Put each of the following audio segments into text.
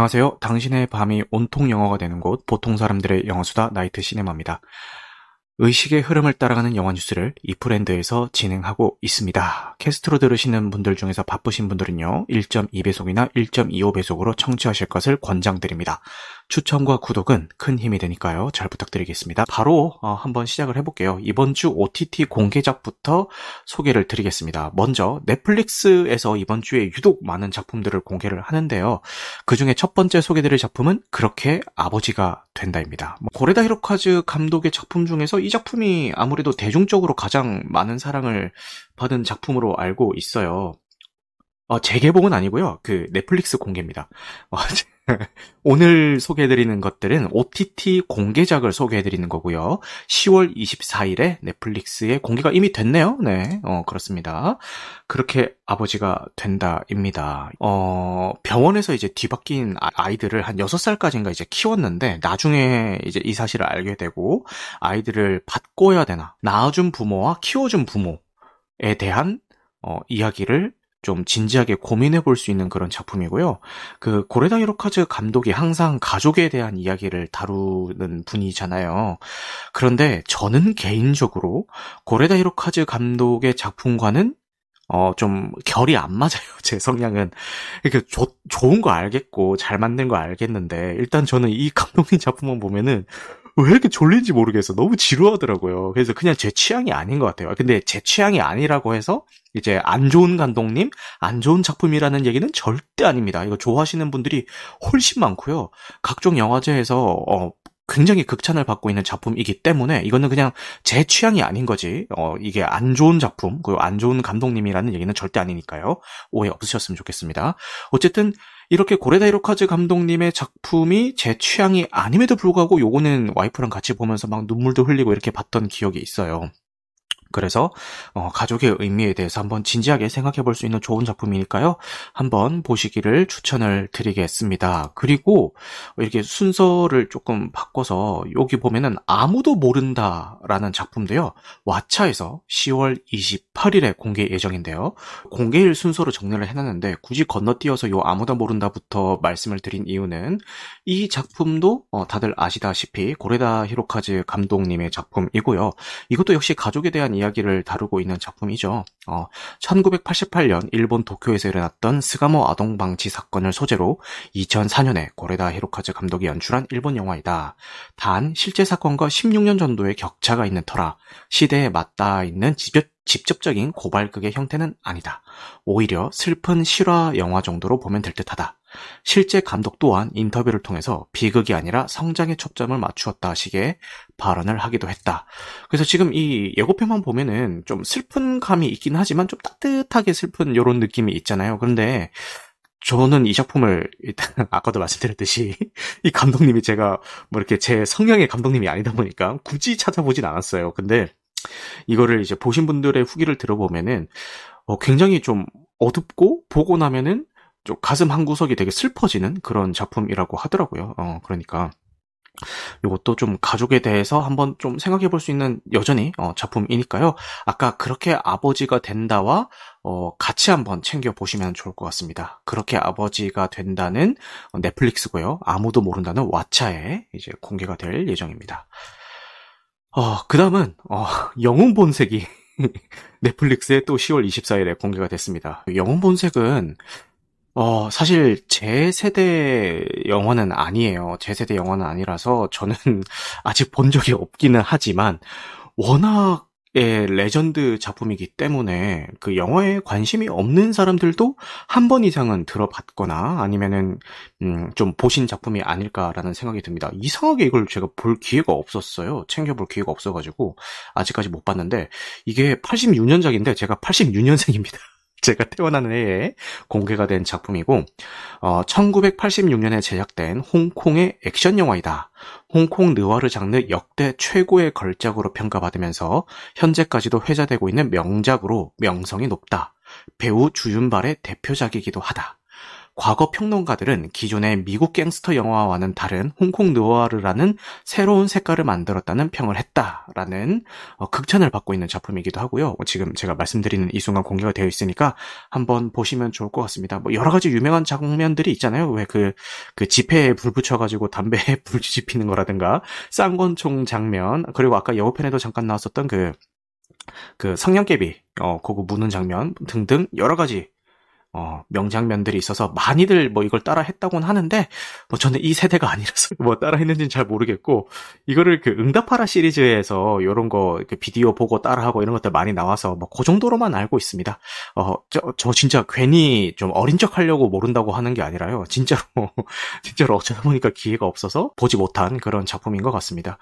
안녕하세요. 당신의 밤이 온통 영어가 되는 곳, 보통 사람들의 영어수다 나이트 시네마입니다. 의식의 흐름을 따라가는 영화 뉴스를 이 브랜드에서 진행하고 있습니다. 캐스트로 들으시는 분들 중에서 바쁘신 분들은요, 1.2배속이나 1.25배속으로 청취하실 것을 권장드립니다. 추천과 구독은 큰 힘이 되니까요. 잘 부탁드리겠습니다. 바로 어, 한번 시작을 해볼게요. 이번 주 OTT 공개작부터 소개를 드리겠습니다. 먼저 넷플릭스에서 이번 주에 유독 많은 작품들을 공개를 하는데요. 그 중에 첫 번째 소개드릴 작품은 그렇게 아버지가 된다입니다. 뭐, 고레다 히로카즈 감독의 작품 중에서 이 작품이 아무래도 대중적으로 가장 많은 사랑을 받은 작품으로 알고 있어요. 어, 재개봉은 아니고요. 그 넷플릭스 공개입니다. 어, 오늘 소개해드리는 것들은 OTT 공개작을 소개해드리는 거고요. 10월 24일에 넷플릭스에 공개가 이미 됐네요. 네, 어, 그렇습니다. 그렇게 아버지가 된다입니다. 어, 병원에서 이제 뒤바뀐 아, 아이들을 한 6살까지인가 이제 키웠는데, 나중에 이제 이 사실을 알게 되고, 아이들을 받고야 되나, 낳아준 부모와 키워준 부모에 대한 어, 이야기를 좀 진지하게 고민해 볼 수 있는 그런 작품이고요. 그 고레다 히로카즈 감독이 항상 가족에 대한 이야기를 다루는 분이잖아요. 그런데 저는 개인적으로 고레다 히로카즈 감독의 작품과는 어, 좀, 결이 안 맞아요, 제 성향은. 이렇게 조, 좋은 거 알겠고, 잘 만든 거 알겠는데, 일단 저는 이 감독님 작품만 보면은, 왜 이렇게 졸린지 모르겠어. 너무 지루하더라고요. 그래서 그냥 제 취향이 아닌 것 같아요. 근데 제 취향이 아니라고 해서 이제 안 좋은 감독님, 안 좋은 작품이라는 얘기는 절대 아닙니다. 이거 좋아하시는 분들이 훨씬 많고요. 각종 영화제에서 어, 굉장히 극찬을 받고 있는 작품이기 때문에 이거는 그냥 제 취향이 아닌 거지. 어, 이게 안 좋은 작품, 그리고 안 좋은 감독님이라는 얘기는 절대 아니니까요. 오해 없으셨으면 좋겠습니다. 어쨌든 이렇게 고레다 히로카즈 감독님의 작품이 제 취향이 아님에도 불구하고 요거는 와이프랑 같이 보면서 막 눈물도 흘리고 이렇게 봤던 기억이 있어요. 그래서 어, 가족의 의미에 대해서 한번 진지하게 생각해 볼 수 있는 좋은 작품이니까요. 한번 보시기를 추천을 드리겠습니다. 그리고 이렇게 순서를 조금 바꿔서 여기 보면은 아무도 모른다라는 작품도요. 왓챠에서 10월 28일에 공개 예정인데요. 공개일 순서로 정리를 해놨는데 굳이 건너뛰어서 요 아무도 모른다부터 말씀을 드린 이유는 이 작품도 어, 다들 아시다시피 고레다 히로카즈 감독님의 작품이고요. 이것도 역시 가족에 대한 이야기를 다루고 있는 작품이죠. 어, 1988년 일본 도쿄에서 일어났던 스가모 아동 방치 사건을 소재로 2004년에 고레다 히로카즈 감독이 연출한 일본 영화이다. 단 실제 사건과 16년 전도의 격차가 있는 터라 시대에 맞닿아 있는 직접, 직접적인 고발극의 형태는 아니다. 오히려 슬픈 실화 영화 정도로 보면 될 듯하다. 실제 감독 또한 인터뷰를 통해서 비극이 아니라 성장에 초점을 맞추었다 식의 발언을 하기도 했다. 그래서 지금 이 예고편만 보면은 좀 슬픈 감이 있긴 하지만 좀 따뜻하게 슬픈 이런 느낌이 있잖아요. 그런데 저는 이 작품을 일단 아까도 말씀드렸듯이 이 감독님이 제가 뭐 이렇게 제 성향의 감독님이 아니다 보니까 굳이 찾아보진 않았어요. 근데 이거를 이제 보신 분들의 후기를 들어보면은 어, 굉장히 좀 어둡고 보고 나면은 좀 가슴 한 구석이 되게 슬퍼지는 그런 작품이라고 하더라고요. 어, 그러니까 이것도 좀 가족에 대해서 한번 좀 생각해 볼 수 있는 여전히 어, 작품이니까요. 아까 그렇게 아버지가 된다와 어, 같이 한번 챙겨 보시면 좋을 것 같습니다. 그렇게 아버지가 된다는 넷플릭스고요. 아무도 모른다는 왓챠에 이제 공개가 될 예정입니다. 어, 그 다음은 어, 영웅 본색이 넷플릭스에 또 10월 24일에 공개가 됐습니다. 영웅 본색은 어, 사실 제 세대 영화는 아니에요. 제 세대 영화는 아니라서 저는 아직 본 적이 없기는 하지만 워낙 의 레전드 작품이기 때문에 그 영화에 관심이 없는 사람들도 한 번 이상은 들어봤거나 아니면은 음, 좀 보신 작품이 아닐까라는 생각이 듭니다. 이상하게 이걸 제가 볼 기회가 없었어요. 챙겨볼 기회가 없어가지고 아직까지 못 봤는데 이게 86년작인데 제가 86년생입니다. 제가 태어나는 해에 공개가 된 작품이고 어, 1986년에 제작된 홍콩의 액션 영화이다. 홍콩 느와르 장르 역대 최고의 걸작으로 평가받으면서 현재까지도 회자되고 있는 명작으로 명성이 높다. 배우 주윤발의 대표작이기도 하다. 과거 평론가들은 기존의 미국 갱스터 영화와는 다른 홍콩 느와르라는 새로운 색깔을 만들었다는 평을 했다라는 어, 극찬을 받고 있는 작품이기도 하고요. 지금 제가 말씀드리는 이 순간 공개가 되어 있으니까 한번 보시면 좋을 것 같습니다. 뭐 여러 가지 유명한 장면들이 있잖아요. 왜 그 그 지폐에 불 붙여가지고 담배에 불 지피는 거라든가 쌍권총 장면 그리고 아까 여우편에도 잠깐 나왔었던 그그 성냥개비 어 그거 무는 장면 등등 여러 가지 어, 명장면들이 있어서 많이들 뭐 이걸 따라 했다고는 하는데, 뭐 저는 이 세대가 아니라서 뭐 따라 했는지는 잘 모르겠고, 이거를 그 응답하라 시리즈에서 요런 거그 비디오 보고 따라하고 이런 것들 많이 나와서 뭐 그 정도로만 알고 있습니다. 어, 저, 저 진짜 괜히 좀 어린 척 하려고 모른다고 하는 게 아니라요. 진짜로, 진짜로 어쩌다 보니까 기회가 없어서 보지 못한 그런 작품인 것 같습니다.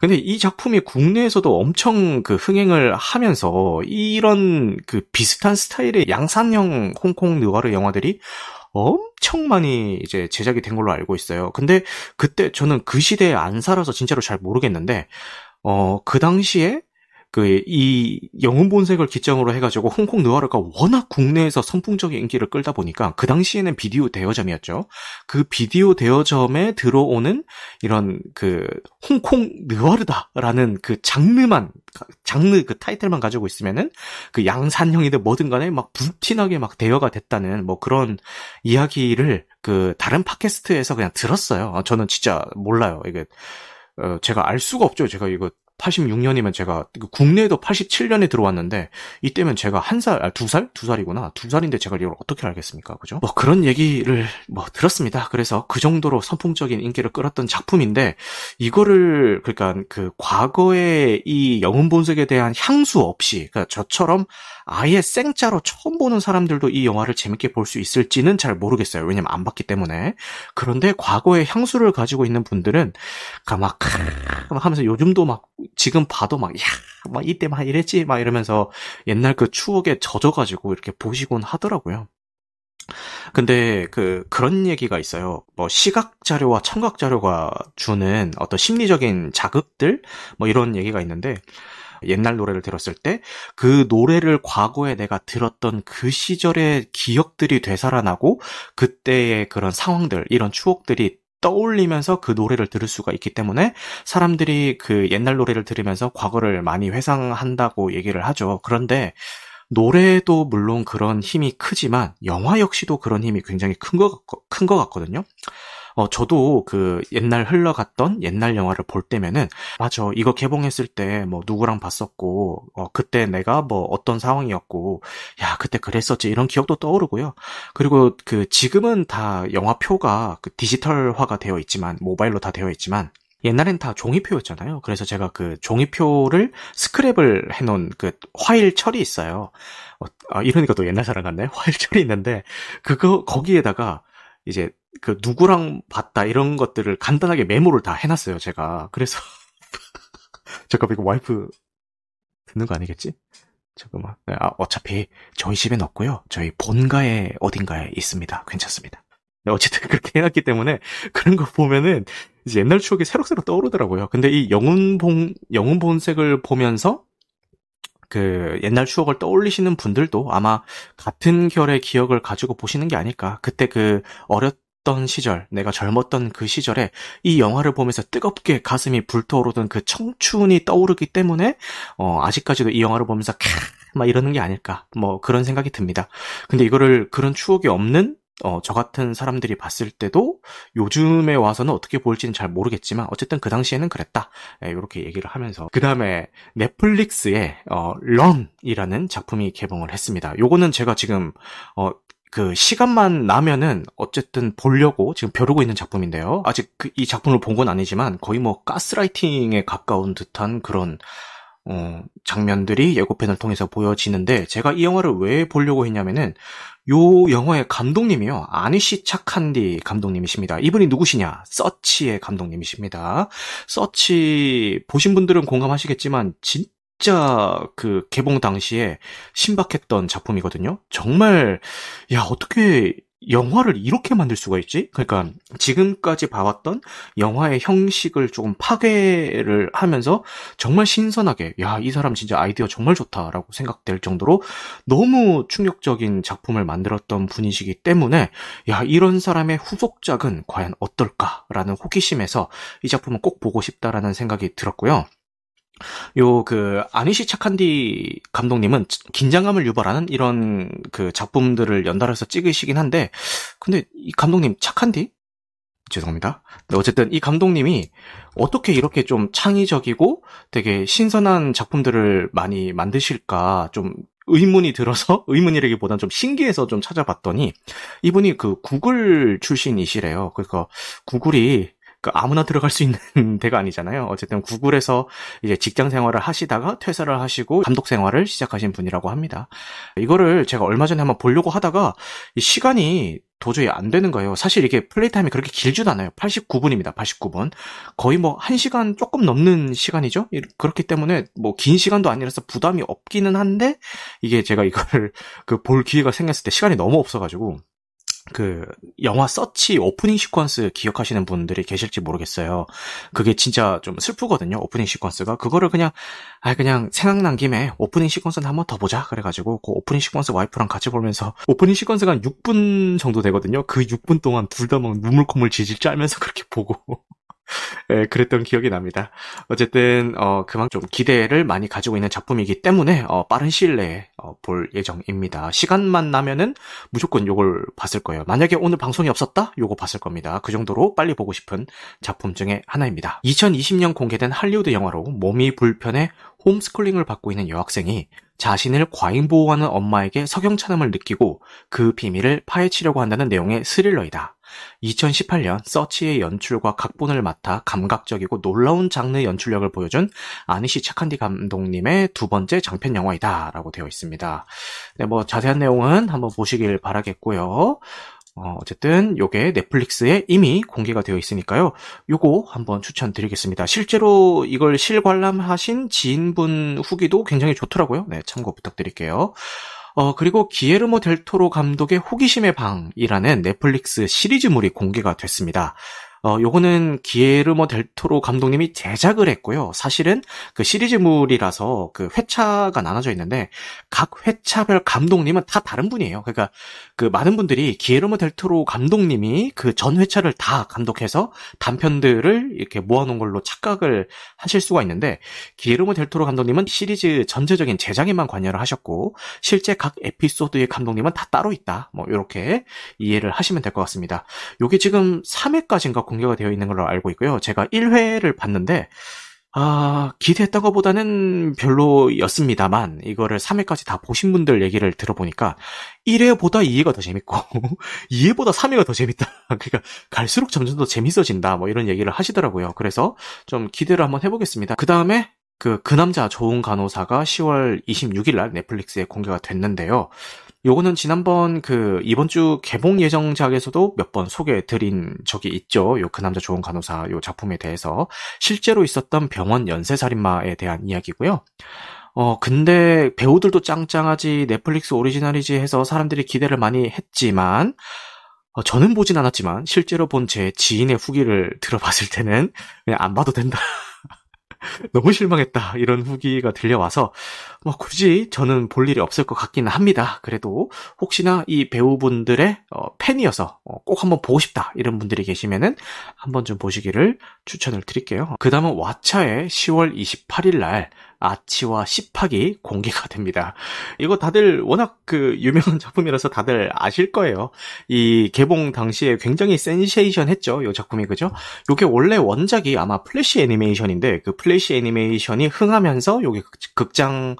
근데 이 작품이 국내에서도 엄청 그 흥행을 하면서 이런 그 비슷한 스타일의 양산형 홍콩 홍콩 느와르 영화들이 엄청 많이 이제 제작이 된 걸로 알고 있어요. 근데 그때 저는 그 시대에 안 살아서 진짜로 잘 모르겠는데, 어, 그 당시에 그 이 영웅 본색을 기점으로 해가지고 홍콩 느와르가 워낙 국내에서 선풍적인 인기를 끌다 보니까 그 당시에는 비디오 대여점이었죠. 그 비디오 대여점에 들어오는 이런 그 홍콩 느와르다라는 그 장르만 장르 그 타이틀만 가지고 있으면은 그 양산형이든 뭐든 간에 막 불티나게 막 대여가 됐다는 뭐 그런 이야기를 그 다른 팟캐스트에서 그냥 들었어요. 저는 진짜 몰라요. 이게 어, 제가 알 수가 없죠. 제가 이거 86년이면 제가 국내에도 87년에 들어왔는데 이때면 제가 한 살, 아, 두 살? 두 살이구나. 두 살인데 제가 이걸 어떻게 알겠습니까? 그죠? 뭐 그런 얘기를 뭐 들었습니다. 그래서 그 정도로 선풍적인 인기를 끌었던 작품인데 이거를 그러니까 그 과거의 이 영웅 본색에 대한 향수 없이 그러니까 저처럼 아예 생짜로 처음 보는 사람들도 이 영화를 재밌게 볼 수 있을지는 잘 모르겠어요. 왜냐면 안 봤기 때문에. 그런데 과거의 향수를 가지고 있는 분들은 막 하면서 요즘도 막 지금 봐도 막, 야, 막 이때 막 이랬지? 막 이러면서 옛날 그 추억에 젖어가지고 이렇게 보시곤 하더라고요. 근데 그 그런 얘기가 있어요. 뭐 시각 자료와 청각 자료가 주는 어떤 심리적인 자극들 뭐 이런 얘기가 있는데 옛날 노래를 들었을 때 그 노래를 과거에 내가 들었던 그 시절의 기억들이 되살아나고 그때의 그런 상황들 이런 추억들이 떠올리면서 그 노래를 들을 수가 있기 때문에 사람들이 그 옛날 노래를 들으면서 과거를 많이 회상한다고 얘기를 하죠. 그런데 노래도 물론 그런 힘이 크지만 영화 역시도 그런 힘이 굉장히 큰 것, 같거든요. 어, 저도 그 옛날 흘러갔던 옛날 영화를 볼 때면은, 맞아, 이거 개봉했을 때 뭐 누구랑 봤었고, 어, 그때 내가 뭐 어떤 상황이었고, 야, 그때 그랬었지, 이런 기억도 떠오르고요. 그리고 그 지금은 다 영화표가 그 디지털화가 되어 있지만, 모바일로 다 되어 있지만, 옛날엔 다 종이표였잖아요. 그래서 제가 그 종이표를 스크랩을 해놓은 그 화일 철이 있어요. 어, 아, 이러니까 또 옛날 사람 같네. 화일 철이 있는데, 그거, 거기에다가 이제 그 누구랑 봤다 이런 것들을 간단하게 메모를 다 해놨어요 제가. 그래서 잠깐만 이거 와이프 듣는 거 아니겠지? 잠깐만 네, 아, 어차피 저희 집엔 없고요. 저희 본가에 어딘가에 있습니다. 괜찮습니다. 네, 어쨌든 그렇게 해놨기 때문에 그런 거 보면은 이제 옛날 추억이 새록새록 떠오르더라고요. 근데 이 영웅 본 영웅 본색을 보면서 그 옛날 추억을 떠올리시는 분들도 아마 같은 결의 기억을 가지고 보시는 게 아닐까. 그때 그 어렸 던 시절, 내가 젊었던 그 시절에 이 영화를 보면서 뜨겁게 가슴이 불타오르던 그 청춘이 떠오르기 때문에 어 아직까지도 이 영화를 보면서 캬막 이러는 게 아닐까. 뭐 그런 생각이 듭니다. 근데 이거를 그런 추억이 없는 어, 저 같은 사람들이 봤을 때도 요즘에 와서는 어떻게 보일지는 잘 모르겠지만 어쨌든 그 당시에는 그랬다. 네, 이렇게 얘기를 하면서 그 다음에 넷플릭스에 어, 런이라는 작품이 개봉을 했습니다. 요거는 제가 지금 어, 그 시간만 나면은 어쨌든 보려고 지금 벼르고 있는 작품인데요. 아직 그 이 작품을 본 건 아니지만 거의 뭐 가스라이팅에 가까운 듯한 그런 어, 장면들이 예고편을 통해서 보여지는데 제가 이 영화를 왜 보려고 했냐면은 요 영화의 감독님이요. 아니시 차칸디 감독님이십니다. 이분이 누구시냐? 서치의 감독님이십니다. 서치 보신 분들은 공감하시겠지만 진 짜 그 개봉 당시에 신박했던 작품이거든요. 정말 야 어떻게 영화를 이렇게 만들 수가 있지? 그러니까 지금까지 봐왔던 영화의 형식을 조금 파괴를 하면서 정말 신선하게 야, 이 사람 진짜 아이디어 정말 좋다라고 생각될 정도로 너무 충격적인 작품을 만들었던 분이시기 때문에 야, 이런 사람의 후속작은 과연 어떨까라는 호기심에서 이 작품은 꼭 보고 싶다라는 생각이 들었고요. 요, 그, 아니시 차칸디 감독님은 긴장감을 유발하는 이런 그 작품들을 연달아서 찍으시긴 한데, 근데 이 감독님 차칸디? 죄송합니다. 네, 어쨌든 이 감독님이 어떻게 이렇게 좀 창의적이고 되게 신선한 작품들을 많이 만드실까 좀 의문이 들어서 의문이라기보단 좀 신기해서 좀 찾아봤더니 이분이 그 구글 출신이시래요. 그러니까 구글이 그 아무나 들어갈 수 있는 데가 아니잖아요. 어쨌든 구글에서 이제 직장 생활을 하시다가 퇴사를 하시고 감독 생활을 시작하신 분이라고 합니다. 이거를 제가 얼마 전에 한번 보려고 하다가 시간이 도저히 안 되는 거예요. 사실 이게 play time이 그렇게 길지도 않아요. 89분입니다. 89분. 거의 뭐 1시간 조금 넘는 시간이죠. 그렇기 때문에 뭐 긴 시간도 아니라서 부담이 없기는 한데 이게 제가 이걸 그 볼 기회가 생겼을 때 시간이 너무 없어 가지고 그 영화 서치 오프닝 시퀀스 기억하시는 분들이 계실지 모르겠어요. 그게 진짜 좀 슬프거든요. 오프닝 시퀀스가 그거를 그냥 아 그냥 생각난 김에 오프닝 시퀀스는 한번 더 보자 그래가지고 그 오프닝 시퀀스 와이프랑 같이 보면서 오프닝 시퀀스가 한 6분 정도 되거든요. 그 6분 동안 둘 다 막 눈물 콧물 질질 짜면서 그렇게 보고 예, 그랬던 기억이 납니다. 어쨌든 어, 그만큼 좀 기대를 많이 가지고 있는 작품이기 때문에 어, 빠른 시일 내에 어, 볼 예정입니다. 시간만 나면은 무조건 요걸 봤을 거예요. 만약에 오늘 방송이 없었다? 요거 봤을 겁니다. 그 정도로 빨리 보고 싶은 작품 중에 하나입니다. 2020년 공개된 할리우드 영화로 몸이 불편해 홈스쿨링을 받고 있는 여학생이 자신을 과잉 보호하는 엄마에게 석영찬음을 느끼고 그 비밀을 파헤치려고 한다는 내용의 스릴러이다. 2018년 서치의 연출과 각본을 맡아 감각적이고 놀라운 장르 연출력을 보여준 아니시 차칸디 감독님의 두 번째 장편 영화이다 라고 되어 있습니다. 네, 뭐 자세한 내용은 한번 보시길 바라겠고요. 어, 어쨌든 요게 넷플릭스에 이미 공개가 되어 있으니까요. 요거 한번 추천드리겠습니다. 실제로 이걸 실관람하신 지인분 후기도 굉장히 좋더라고요. 네, 참고 부탁드릴게요. 어, 그리고 기에르모 델토로 감독의 호기심의 방이라는 넷플릭스 시리즈물이 공개가 됐습니다. 어, 요거는 기에르모 델토로 감독님이 제작을 했고요. 사실은 그 시리즈물이라서 그 회차가 나눠져 있는데 각 회차별 감독님은 다 다른 분이에요. 그러니까 그 많은 분들이 기에르모 델토로 감독님이 그 전 회차를 다 감독해서 단편들을 이렇게 모아놓은 걸로 착각을 하실 수가 있는데 기에르모 델토로 감독님은 시리즈 전체적인 제작에만 관여를 하셨고 실제 각 에피소드의 감독님은 다 따로 있다. 뭐 이렇게 이해를 하시면 될 것 같습니다. 요게 지금 3회까지인가 공개가 되어 있는 걸로 알고 있고요. 제가 1회를 봤는데 아, 기대했던 것보다는 별로였습니다만, 이거를 3회까지 다 보신 분들 얘기를 들어보니까, 1회보다 2회가 더 재밌고, 2회보다 3회가 더 재밌다. 그러니까, 갈수록 점점 더 재밌어진다. 뭐 이런 얘기를 하시더라고요. 그래서 좀 기대를 한번 해보겠습니다. 그 다음에, 그, 그 남자 좋은 간호사가 10월 26일 날 넷플릭스에 공개가 됐는데요. 요거는 지난번 그 이번 주 개봉 예정작에서도 몇 번 소개해 드린 적이 있죠. 요 그 남자 좋은 간호사 요 작품에 대해서 실제로 있었던 병원 연쇄 살인마에 대한 이야기고요. 어, 근데 배우들도 짱짱하지 넷플릭스 오리지널이지 해서 사람들이 기대를 많이 했지만 어, 저는 보진 않았지만 실제로 본 제 지인의 후기를 들어봤을 때는 그냥 안 봐도 된다. 너무 실망했다. 이런 후기가 들려와서, 뭐, 굳이 저는 볼 일이 없을 것 같기는 합니다. 그래도, 혹시나 이 배우분들의 어, 팬이어서 어, 꼭 한번 보고 싶다. 이런 분들이 계시면은 한번 좀 보시기를 추천을 드릴게요. 그 다음은 왓챠의 10월 28일 날 아치와 시팍이 공개가 됩니다. 이거 다들 워낙 그 유명한 작품이라서 다들 아실 거예요. 이 개봉 당시에 굉장히 센세이션 했죠. 이 작품이 그죠? 요게 원래 원작이 아마 플래시 애니메이션인데 그 플래시 애니메이션이 흥하면서 요게 극장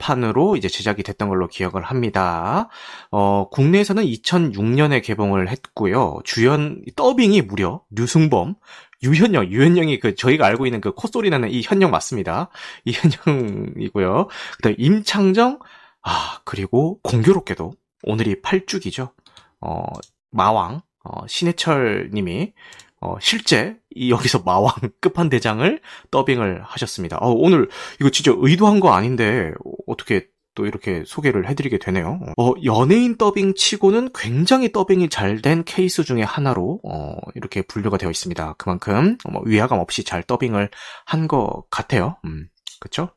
판으로 이제 제작이 됐던 걸로 기억을 합니다. 어, 국내에서는 2006년에 개봉을 했고요. 주연 더빙이 무려 류승범, 유현영, 유현영이 그 저희가 알고 있는 그 콧소리 나는 이 현영 맞습니다. 이 현영이고요. 그다음 임창정, 아 그리고 공교롭게도 오늘이 8주기죠. 어 마왕 어, 신해철님이 어, 실제 이 여기서 마왕 끝판대장을 더빙을 하셨습니다. 어, 오늘 이거 진짜 의도한 거 아닌데 어떻게 또 이렇게 소개를 해드리게 되네요. 어, 연예인 더빙 치고는 굉장히 더빙이 잘 된 케이스 중에 하나로 어, 이렇게 분류가 되어 있습니다. 그만큼 뭐 위화감 없이 잘 더빙을 한 것 같아요. 음, 그쵸?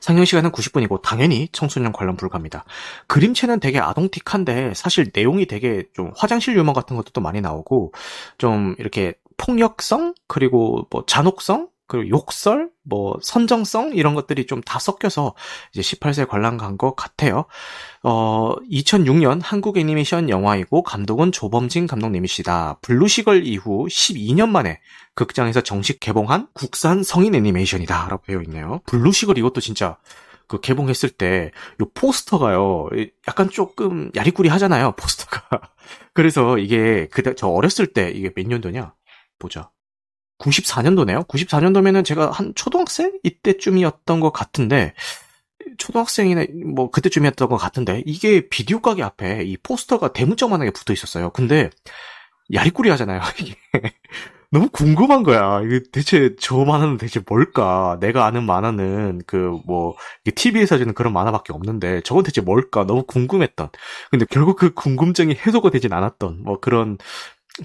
상영 시간은 90분이고 당연히 청소년 관람 불가입니다. 그림체는 되게 아동틱한데 사실 내용이 되게 좀 화장실 유머 같은 것도 또 많이 나오고 좀 이렇게 폭력성 그리고 뭐 잔혹성 그리고 욕설, 뭐 선정성 이런 것들이 좀 다 섞여서 이제 18세 관람 간 것 같아요. 어, 2006년 한국 애니메이션 영화이고 감독은 조범진 감독님이시다. 블루시걸 이후 12년 만에 극장에서 정식 개봉한 국산 성인 애니메이션이다라고 되어 있네요. 블루시걸 이것도 진짜 그 개봉했을 때이 포스터가요. 약간 조금 야리꾸리 하잖아요. 포스터가. 그래서 이게 그때 저 어렸을 때 이게 몇 년도냐? 보자. 94년도네요. 94년도면은 제가 한 초등학생 이때쯤이었던 것 같은데 초등학생이나 뭐 그때쯤이었던 것 같은데 이게 비디오 가게 앞에 이 포스터가 대문짝만하게 붙어 있었어요. 근데 야리꾸리 하잖아요. 너무 궁금한 거야. 이게 대체 저 만화는 대체 뭘까? 내가 아는 만화는 그 뭐 TV에서 주는 그런 만화밖에 없는데 저건 대체 뭘까? 너무 궁금했던. 근데 결국 그 궁금증이 해소가 되진 않았던 뭐 그런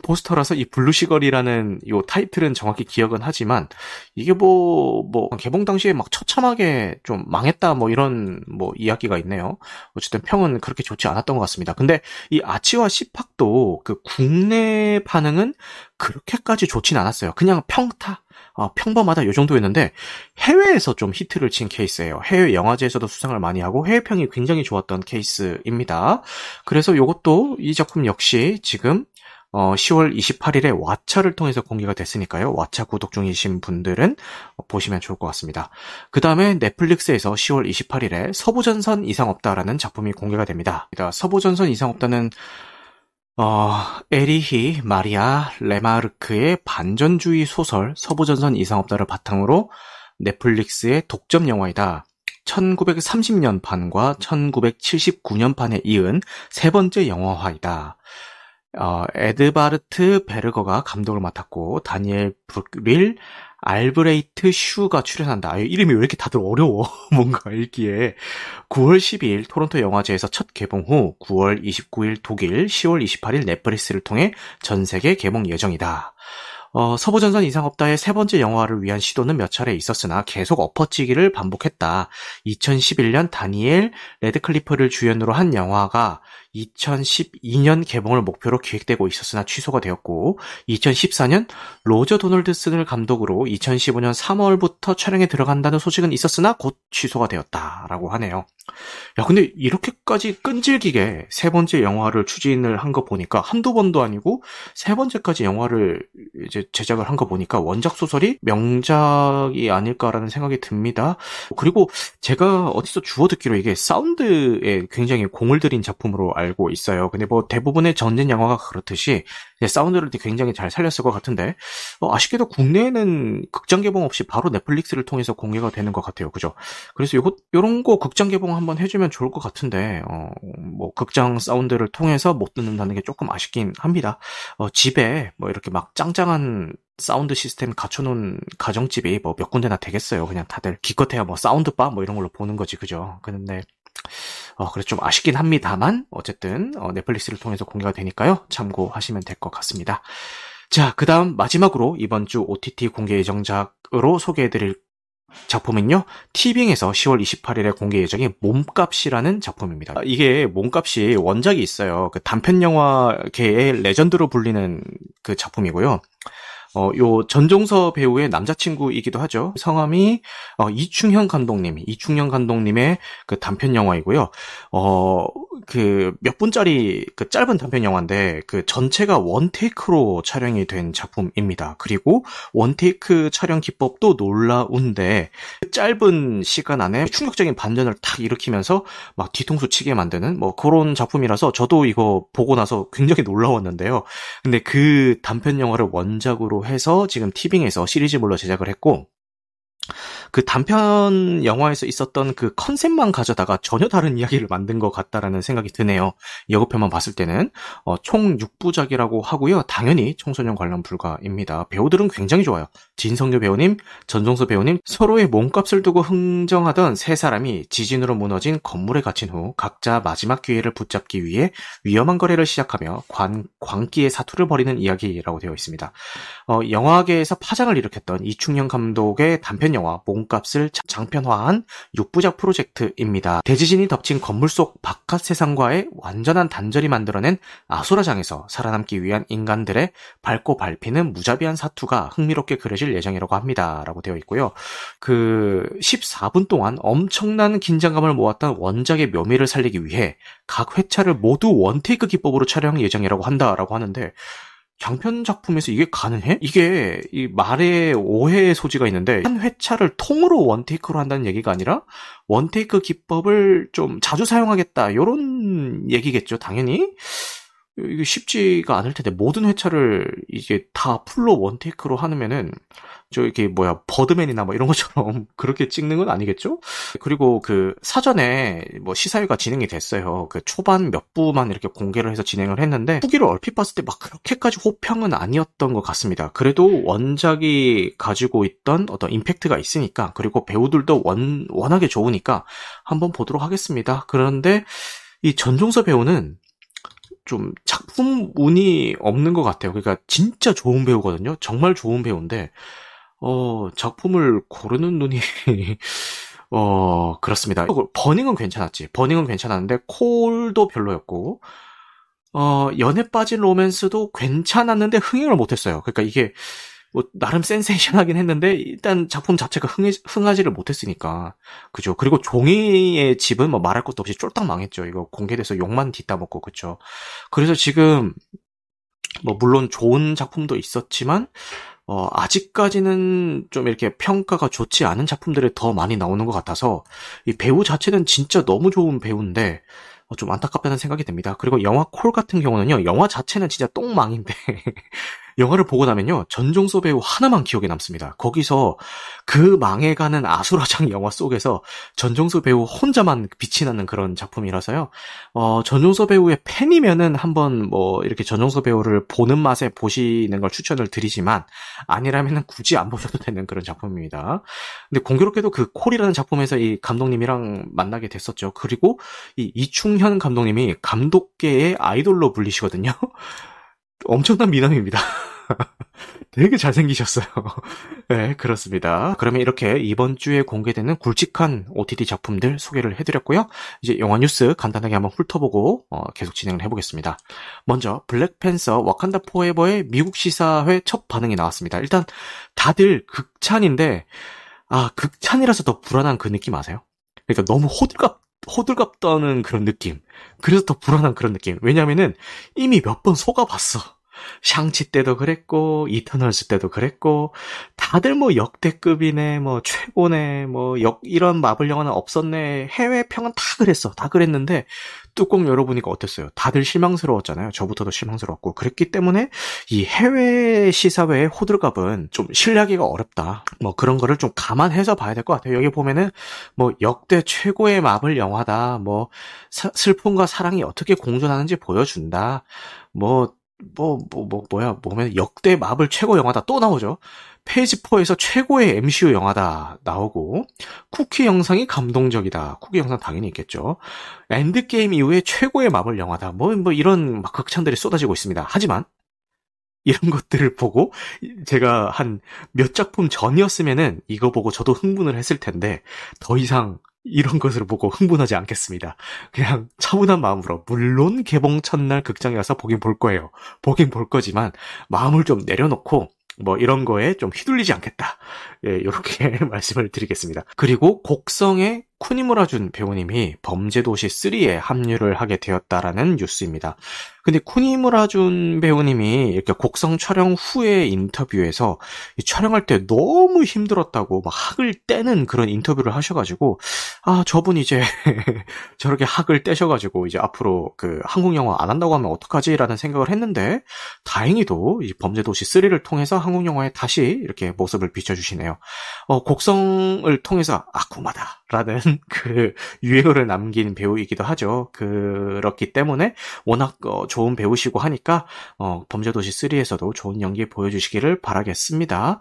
포스터라서 이 블루시걸이라는 요 타이틀은 정확히 기억은 하지만 이게 뭐, 뭐, 개봉 당시에 막 처참하게 좀 망했다 뭐 이런 뭐 이야기가 있네요. 어쨌든 평은 그렇게 좋지 않았던 것 같습니다. 근데 이 아치와 시팍도 그 국내 반응은 그렇게까지 좋진 않았어요. 그냥 평타. 어, 평범하다 요 정도였는데 해외에서 좀 히트를 친 케이스예요. 해외 영화제에서도 수상을 많이 하고 해외 평이 굉장히 좋았던 케이스입니다. 그래서 이것도 이 작품 역시 지금 어, 10월 28일에 왓챠를 통해서 공개가 됐으니까요. 왓챠 구독 중이신 분들은 보시면 좋을 것 같습니다. 그 다음에 넷플릭스에서 10월 28일에 서부전선 이상 없다라는 작품이 공개가 됩니다. 서부전선 이상 없다는 어, 에리히 마리아 레마르크의 반전주의 소설 서부전선 이상 없다를 바탕으로 넷플릭스의 독점 영화이다. 1930년 판과 1979년 판에 이은 세 번째 영화화이다. 어, 에드바르트 베르거가 감독을 맡았고 다니엘 브릴, 알브레히트 슈흐가 출연한다. 아, 이름이 왜 이렇게 다들 어려워? 뭔가 읽기에. 9월 12일 토론토 영화제에서 첫 개봉 후 9월 29일 독일, 10월 28일 넷플릭스를 통해 전 세계 개봉 예정이다. 어, 서부전선 이상 없다의 세 번째 영화를 위한 시도는 몇 차례 있었으나 계속 엎어치기를 반복했다. 2011년 다니엘 레드클리프를 주연으로 한 영화가 2012년 개봉을 목표로 기획되고 있었으나 취소가 되었고 2014년 로저 도널드슨을 감독으로 2015년 3월부터 촬영에 들어간다는 소식은 있었으나 곧 취소가 되었다라고 하네요. 야 근데 이렇게까지 끈질기게 세 번째 영화를 추진을 한 거 보니까 한두 번도 아니고 세 번째까지 영화를 이제 제작을 한 거 보니까 원작 소설이 명작이 아닐까라는 생각이 듭니다. 그리고 제가 어디서 주워 듣기로 이게 사운드에 굉장히 공을 들인 작품으로 알고 있어요. 근데 뭐 대부분의 전진 영화가 그렇듯이 사운드를 굉장히 잘 살렸을 것 같은데 어, 아쉽게도 국내에는 극장 개봉 없이 바로 넷플릭스를 통해서 공개가 되는 것 같아요. 그죠? 그래서 요거 요런 거 극장 개봉 한번 해주면 좋을 것 같은데 어, 뭐 극장 사운드를 통해서 못 듣는다는 게 조금 아쉽긴 합니다. 어, 집에 뭐 이렇게 막 짱짱한 사운드 시스템 갖춰놓은 가정집이 뭐 몇 군데나 되겠어요. 그냥 다들 기껏해야 뭐 사운드바 뭐 이런 걸로 보는 거지, 그죠? 그런데 어, 그래서 좀 아쉽긴 합니다만 어쨌든 어, 넷플릭스를 통해서 공개가 되니까요. 참고하시면 될 것 같습니다. 자, 그 다음 마지막으로 이번 주 OTT 공개 예정작으로 소개해드릴 작품은요, 티빙에서 10월 28일에 공개 예정인 몸값이라는 작품입니다. 이게 몸값이 원작이 있어요. 그 단편 영화계의 레전드로 불리는 그 작품이고요. 어, 요 전종서 배우의 남자친구이기도 하죠. 성함이 어, 이충현 감독님, 이충현 감독님의 그 단편 영화이고요. 어, 그 몇 분짜리 그 짧은 단편 영화인데 그 전체가 원 테이크로 촬영이 된 작품입니다. 그리고 원 테이크 촬영 기법도 놀라운데 그 짧은 시간 안에 충격적인 반전을 탁 일으키면서 막 뒤통수 치게 만드는 뭐 그런 작품이라서 저도 이거 보고 나서 굉장히 놀라웠는데요. 근데 그 단편 영화를 원작으로 해서 지금 티빙에서 시리즈물로 제작을 했고 그 단편 영화에서 있었던 그 컨셉만 가져다가 전혀 다른 이야기를 만든 것 같다라는 생각이 드네요. 예고편만 봤을 때는 어, 총 6부작이라고 하고요. 당연히 청소년 관람 불가입니다. 배우들은 굉장히 좋아요. 진성규 배우님, 전종서 배우님 서로의 몸값을 두고 흥정하던 세 사람이 지진으로 무너진 건물에 갇힌 후 각자 마지막 기회를 붙잡기 위해 위험한 거래를 시작하며 관, 광기의 사투를 벌이는 이야기라고 되어 있습니다. 어, 영화계에서 파장을 일으켰던 이충현 감독의 단편 영화 몸값을 장편화한 6부작 프로젝트입니다. 대지진이 덮친 건물 속 바깥 세상과의 완전한 단절이 만들어낸 아수라장에서 살아남기 위한 인간들의 밟고 밟히는 무자비한 사투가 흥미롭게 그려질 예정이라고 합니다. 라고 되어 있고요. 그 14분 동안 엄청난 긴장감을 모았던 원작의 묘미를 살리기 위해 각 회차를 모두 원테이크 기법으로 촬영 예정이라고 한다라고 하는데 장편 작품에서 이게 가능해? 이게 이 말에 오해의 소지가 있는데 한 회차를 통으로 원테이크로 한다는 얘기가 아니라 원테이크 기법을 좀 자주 사용하겠다 이런 얘기겠죠 당연히 이게 쉽지가 않을 텐데 모든 회차를 이게 다 풀로 원테이크로 하면은 저 이렇게 뭐야 버드맨이나 뭐 이런 것처럼 그렇게 찍는 건 아니겠죠? 그리고 그 사전에 뭐 시사회가 진행이 됐어요. 그 초반 몇 부만 이렇게 공개를 해서 진행을 했는데 후기를 얼핏 봤을 때 막 그렇게까지 호평은 아니었던 것 같습니다. 그래도 원작이 가지고 있던 어떤 임팩트가 있으니까 그리고 배우들도 원 워낙에 좋으니까 한번 보도록 하겠습니다. 그런데 이 전종서 배우는 좀 작품 운이 없는 것 같아요. 그러니까 진짜 좋은 배우거든요. 정말 좋은 배우인데 어 작품을 고르는 눈이 어 그렇습니다. 버닝은 괜찮았지. 버닝은 괜찮았는데 콜도 별로였고 어 연애 빠진 로맨스도 괜찮았는데 흥행을 못했어요. 그러니까 이게 뭐 나름 센세이션하긴 했는데 일단 작품 자체가 흥해, 흥하 지를 못했으니까 그죠. 그리고 종이의 집은 뭐 말할 것도 없이 쫄딱 망했죠. 이거 공개돼서 욕만 뒤따먹고 그죠. 그래서 지금 뭐 물론 좋은 작품도 있었지만 어, 아직까지는 좀 이렇게 평가가 좋지 않은 작품들이 더 많이 나오는 것 같아서 이 배우 자체는 진짜 너무 좋은 배우인데 어, 좀 안타깝다는 생각이 듭니다. 그리고 영화 콜 같은 경우는요, 영화 자체는 진짜 똥망인데 영화를 보고 나면요, 전종서 배우 하나만 기억에 남습니다. 거기서 그 망해가는 아수라장 영화 속에서 전종서 배우 혼자만 빛이 나는 그런 작품이라서요, 어, 전종서 배우의 팬이면은 한번 뭐, 이렇게 전종서 배우를 보는 맛에 보시는 걸 추천을 드리지만, 아니라면은 굳이 안 보셔도 되는 그런 작품입니다. 근데 공교롭게도 그 콜이라는 작품에서 이 감독님이랑 만나게 됐었죠. 그리고 이 이충현 감독님이 감독계의 아이돌로 불리시거든요. 엄청난 미남입니다. 되게 잘생기셨어요. 네, 그렇습니다. 그러면 이렇게 이번 주에 공개되는 굵직한 OTT 작품들 소개를 해드렸고요. 이제 영화 뉴스 간단하게 한번 훑어보고 어, 계속 진행을 해보겠습니다. 먼저 블랙팬서 와칸다 포에버의 미국 시사회 첫 반응이 나왔습니다. 일단 다들 극찬인데 아 극찬이라서 더 불안한 그 느낌 아세요? 그러니까 너무 호들갑 호들갑 떠는 그런 느낌. 그래서 더 불안한 그런 느낌. 왜냐면은 이미 몇 번 속아봤어. 샹치 때도 그랬고, 이터널스 때도 그랬고, 다들 뭐 역대급이네, 뭐 최고네, 뭐 역, 이런 마블 영화는 없었네, 해외 평은 다 그랬어. 다 그랬는데, 뚜껑 열어보니까 어땠어요? 다들 실망스러웠잖아요. 저부터도 실망스러웠고. 그랬기 때문에 이 해외 시사회의 호들갑은 좀 신뢰하기가 어렵다. 뭐 그런 거를 좀 감안해서 봐야 될 것 같아요. 여기 보면은 뭐 역대 최고의 마블 영화다. 뭐 사, 슬픔과 사랑이 어떻게 공존하는지 보여준다. 뭐 뭐, 뭐, 뭐, 뭐야, 보면 역대 마블 최고 영화다 또 나오죠. Phase 4에서 최고의 MCU 영화다 나오고, 쿠키 영상이 감동적이다. 쿠키 영상 당연히 있겠죠. 엔드게임 이후에 최고의 마블 영화다. 뭐, 뭐, 이런 막 극찬들이 쏟아지고 있습니다. 하지만, 이런 것들을 보고, 제가 한 몇 작품 전이었으면은 이거 보고 저도 흥분을 했을 텐데, 더 이상 이런 것을 보고 흥분하지 않겠습니다. 그냥 차분한 마음으로 물론 개봉 첫날 극장에 가서 보긴 볼 거예요. 보긴 볼 거지만 마음을 좀 내려놓고 뭐 이런 거에 좀 휘둘리지 않겠다. 예, 이렇게 말씀을 드리겠습니다. 그리고 곡성의 쿠니무라준 배우님이 범죄도시 3에 합류를 하게 되었다라는 뉴스입니다. 근데 쿠니무라준 배우님이 이렇게 곡성 촬영 후에 인터뷰에서 촬영할 때 너무 힘들었다고 막 학을 떼는 그런 인터뷰를 하셔가지고 아 저분 이제 저렇게 학을 떼셔가지고 이제 앞으로 그 한국 영화 안 한다고 하면 어떡하지라는 생각을 했는데 다행히도 이 범죄도시 3를 통해서 한국 영화에 다시 이렇게 모습을 비춰주시네요. 어, 곡성을 통해서 아쿠마다라는 그 유행어를 남긴 배우이기도 하죠. 그렇기 때문에 워낙 어, 좋은 배우시고 하니까 어, 범죄도시 3에서도 좋은 연기 보여주시기를 바라겠습니다.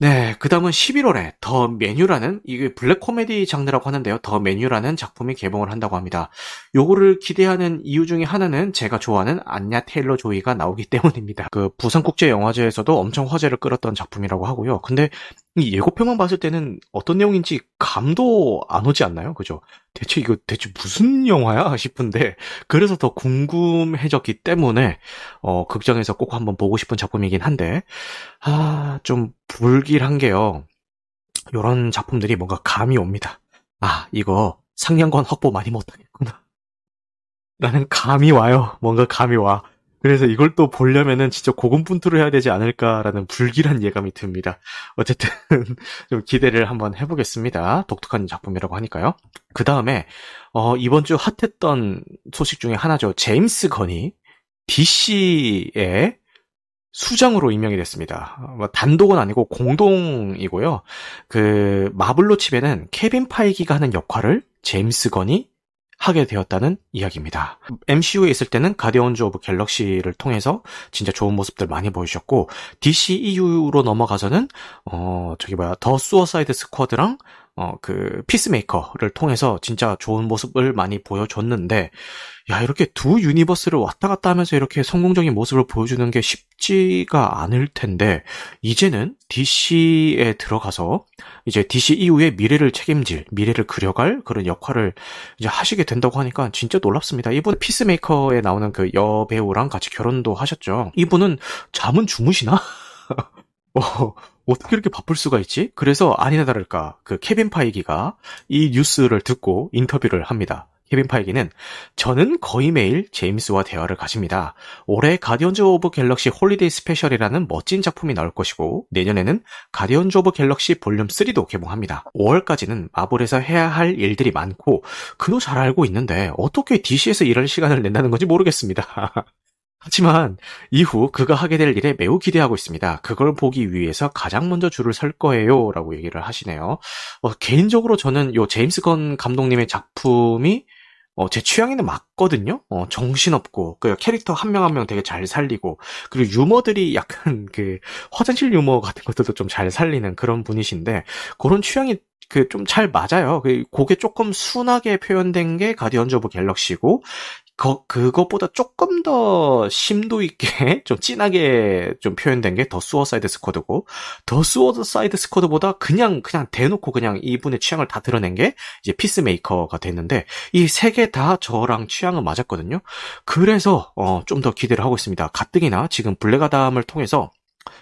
네, 그 다음은 11월에 더 메뉴라는, 이게 블랙 코미디 장르라고 하는데요. 더 메뉴라는 작품이 개봉을 한다고 합니다. 요거를 기대하는 이유 중에 하나는 제가 좋아하는 안냐 테일러 조이가 나오기 때문입니다. 그 부산국제영화제에서도 엄청 화제를 끌었던 작품이라고 하고요. 근데 이 예고편만 봤을 때는 어떤 내용인지 감도 안 오지 않나요? 그죠? 대체 이거 대체 무슨 영화야 싶은데 그래서 더 궁금해졌기 때문에 어 극장에서 꼭 한번 보고 싶은 작품이긴 한데 아 좀 불길한 게요. 요런 작품들이 뭔가 감이 옵니다. 아 이거 상영관 확보 많이 못하겠구나. 라는 감이 와요. 뭔가 감이 와. 그래서 이걸 또 보려면은 진짜 고군분투를 해야 되지 않을까라는 불길한 예감이 듭니다. 어쨌든 좀 기대를 한번 해보겠습니다. 독특한 작품이라고 하니까요. 그 다음에 어, 이번 주 핫했던 소식 중에 하나죠. 제임스 건이 DC의 수장으로 임명이 됐습니다. 뭐 단독은 아니고 공동이고요. 그 마블로 치면은 케빈 파이기가 하는 역할을 제임스 건이 하게 되었다는 이야기입니다. MCU에 있을 때는 Guardians of Galaxy를 통해서 진짜 좋은 모습들 많이 보여주셨고 DCEU로 넘어가서는 어 저기 뭐야 The Suicide Squad랑 어 그 Peacemaker를 통해서 진짜 좋은 모습을 많이 보여줬는데 야 이렇게 두 universe를 왔다 갔다 하면서 이렇게 성공적인 모습을 보여주는 게 쉽지가 않을 텐데 이제는 DC에 들어가서 이제 DC 이후의 미래를 책임질, 미래를 그려갈 그런 역할을 이제 하시게 된다고 하니까 진짜 놀랍습니다. 이분 Peacemaker에 나오는 그 여배우랑 같이 결혼도 하셨죠. 이분은 잠은 주무시나? 어, 어떻게 이렇게 바쁠 수가 있지? 그래서 아니나 다를까 그 케빈 파이기가 이 뉴스를 듣고 인터뷰를 합니다. 케빈 파이기는 저는 거의 매일 제임스와 대화를 가집니다. 올해 가디언즈 오브 갤럭시 홀리데이 스페셜이라는 멋진 작품이 나올 것이고 내년에는 가디언즈 오브 갤럭시 볼륨 3도 개봉합니다. 5월까지는 마블에서 해야 할 일들이 많고 그도 잘 알고 있는데 어떻게 DC에서 일할 시간을 낸다는 건지 모르겠습니다. 하지만 이후 그가 하게 될 일에 매우 기대하고 있습니다. 그걸 보기 위해서 가장 먼저 줄을 설 거예요. 라고 얘기를 하시네요. 어, 개인적으로 저는 요 제임스 건 감독님의 작품이 어, 제 취향에는 맞거든요. 어, 정신없고 그 캐릭터 한 명 한명 되게 잘 살리고 그리고 유머들이 약간 그 화장실 유머 같은 것들도 좀 잘 살리는 그런 분이신데 그런 취향이 그 좀 잘 맞아요. 그 그게 조금 순하게 표현된 게 가디언즈 오브 갤럭시고 거, 그것보다 조금 더 심도 있게 좀 진하게 좀 표현된 게 더 수어사이드 스쿼드고 더 수어사이드 스쿼드보다 그냥 그냥 대놓고 그냥 이분의 취향을 다 드러낸 게 이제 피스메이커가 됐는데 이 세 개 다 저랑 취향은 맞았거든요. 그래서 어, 좀 더 기대를 하고 있습니다. 가뜩이나 지금 블랙아담을 통해서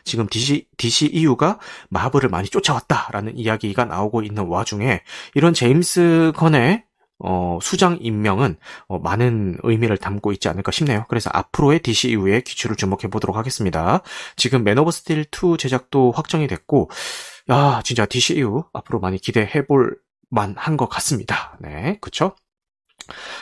지금 DC, DCEU가 마블을 많이 쫓아왔다라는 이야기가 나오고 있는 와중에 이런 제임스 건의 어, 수장 임명은 어, 많은 의미를 담고 있지 않을까 싶네요. 그래서 앞으로의 DCU의 귀추를 주목해 보도록 하겠습니다. 지금 맨 오브 스틸 2 제작도 확정이 됐고, 야, 진짜 DCU 앞으로 많이 기대해 볼 만한 것 같습니다. 네, 그쵸?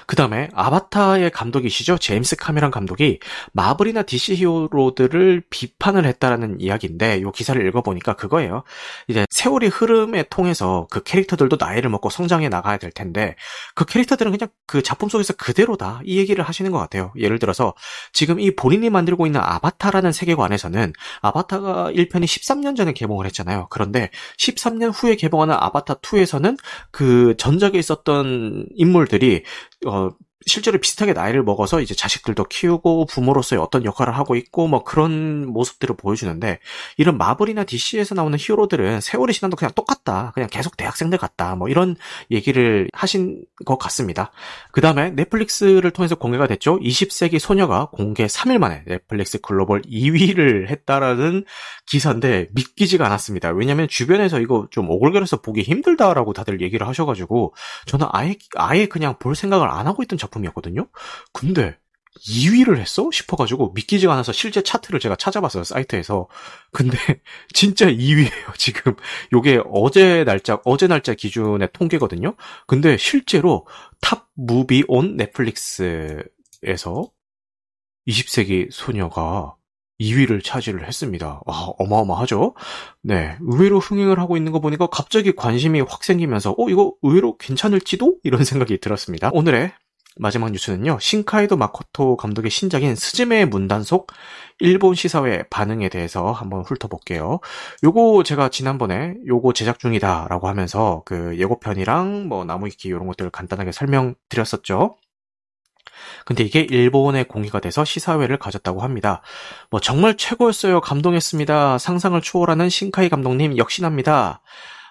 그 다음에 아바타의 감독이시죠. 제임스 카메론 감독이 마블이나 DC 히어로들을 비판을 했다라는 이야기인데 이 기사를 읽어보니까 그거예요. 이제 세월이 흐름에 통해서 그 캐릭터들도 나이를 먹고 성장해 나가야 될 텐데 그 캐릭터들은 그냥 그 작품 속에서 그대로다 이 얘기를 하시는 것 같아요. 예를 들어서 지금 이 본인이 만들고 있는 아바타라는 세계관에서는 아바타가 1편이 13년 전에 개봉을 했잖아요. 그런데 13년 후에 개봉하는 아바타 2에서는 그 전작에 있었던 인물들이 어, 실제로 비슷하게 나이를 먹어서 이제 자식들도 키우고 부모로서의 어떤 역할을 하고 있고 뭐 그런 모습들을 보여주는데 이런 마블이나 DC에서 나오는 히어로들은 세월이 지나도 그냥 똑같다. 그냥 계속 대학생들 같다. 뭐 이런 얘기를 하신 것 같습니다. 그 다음에 넷플릭스를 통해서 공개가 됐죠. 20세기 소녀가 공개 3일 만에 넷플릭스 글로벌 2위를 했다라는 기사인데 믿기지가 않았습니다. 왜냐면 주변에서 이거 좀 오글거려서 보기 힘들다라고 다들 얘기를 하셔가지고 저는 아예 아예 그냥 볼 생각을 안 하고 있던 작품 이었거든요. 근데 2위를 했어? 싶어가지고 믿기지가 않아서 실제 차트를 제가 찾아봤어요 사이트에서. 근데 진짜 2위예요 지금. 요게 어제 날짜 어제 날짜 기준의 통계거든요. 근데 실제로 top movie on Netflix에서 20세기 소녀가 2위를 차지를 했습니다. 와, 어마어마하죠? 네. 의외로 흥행을 하고 있는 거 보니까 갑자기 관심이 확 생기면서, 어, 이거 의외로 괜찮을지도? 이런 생각이 들었습니다. 오늘의 마지막 뉴스는요. 신카이도 마코토 감독의 신작인 스즈메의 문단 속 일본 시사회 반응에 대해서 한번 훑어볼게요. 요거 제가 지난번에 요거 제작 중이다라고 하면서 그 예고편이랑 뭐 나무위키 이런 것들을 간단하게 설명드렸었죠. 근데 이게 일본에 공개가 돼서 시사회를 가졌다고 합니다. 뭐 정말 최고였어요. 감동했습니다. 상상을 초월하는 신카이 감독님 역시납니다.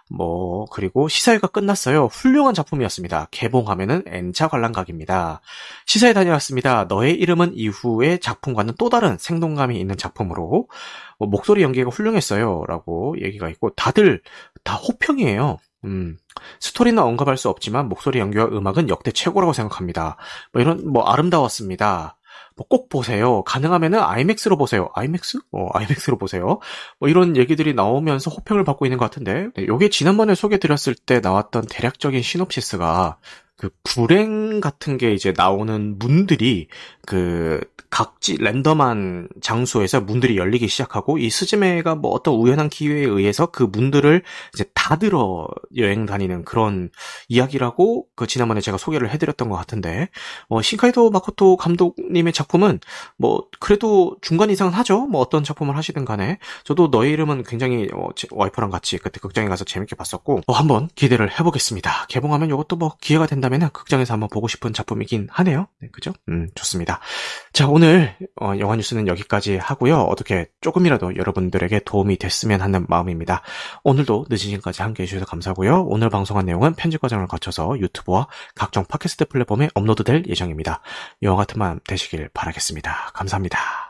뭐 그리고 시사회가 끝났어요. 훌륭한 작품이었습니다. 개봉하면은 N차 관람각입니다. 시사회 다녀왔습니다. 너의 이름은 이후의 작품과는 또 다른 생동감이 있는 작품으로 뭐 목소리 연기가 훌륭했어요라고 얘기가 있고 다들 다 호평이에요. 음, 스토리는 언급할 수 없지만 목소리 연기와 음악은 역대 최고라고 생각합니다. 뭐 이런 뭐 아름다웠습니다. 뭐 꼭 보세요. 가능하면은 아이맥스로 보세요. 아이맥스? 어, 아이맥스로 보세요. 뭐 이런 얘기들이 나오면서 호평을 받고 있는 것 같은데, 네, 요게 지난번에 소개드렸을 때 나왔던 대략적인 시놉시스가 그 불행 같은 게 이제 나오는 문들이 그 각지 랜덤한 장소에서 문들이 열리기 시작하고 이 스즈메가 뭐 어떤 우연한 기회에 의해서 그 문들을 이제 닫으러 여행 다니는 그런 이야기라고 그 지난번에 제가 소개를 해드렸던 것 같은데 어, 신카이도 마코토 감독님의 작품은 뭐 그래도 중간 이상은 하죠. 뭐 어떤 작품을 하시든 간에 저도 너의 이름은 굉장히 어, 와이프랑 같이 그때 극장에 가서 재밌게 봤었고 어, 한번 기대를 해보겠습니다. 개봉하면 이것도 뭐 기회가 된다면 극장에서 한번 보고 싶은 작품이긴 하네요. 네, 그죠? 음 좋습니다. 자 오늘 오늘 어, 영화 뉴스는 여기까지 하고요. 어떻게 조금이라도 여러분들에게 도움이 됐으면 하는 마음입니다. 오늘도 늦은 시간까지 함께해 주셔서 감사하고요. 오늘 방송한 내용은 편집 과정을 거쳐서 유튜브와 각종 팟캐스트 플랫폼에 업로드될 예정입니다. 영화 같은 마음 되시길 바라겠습니다. 감사합니다.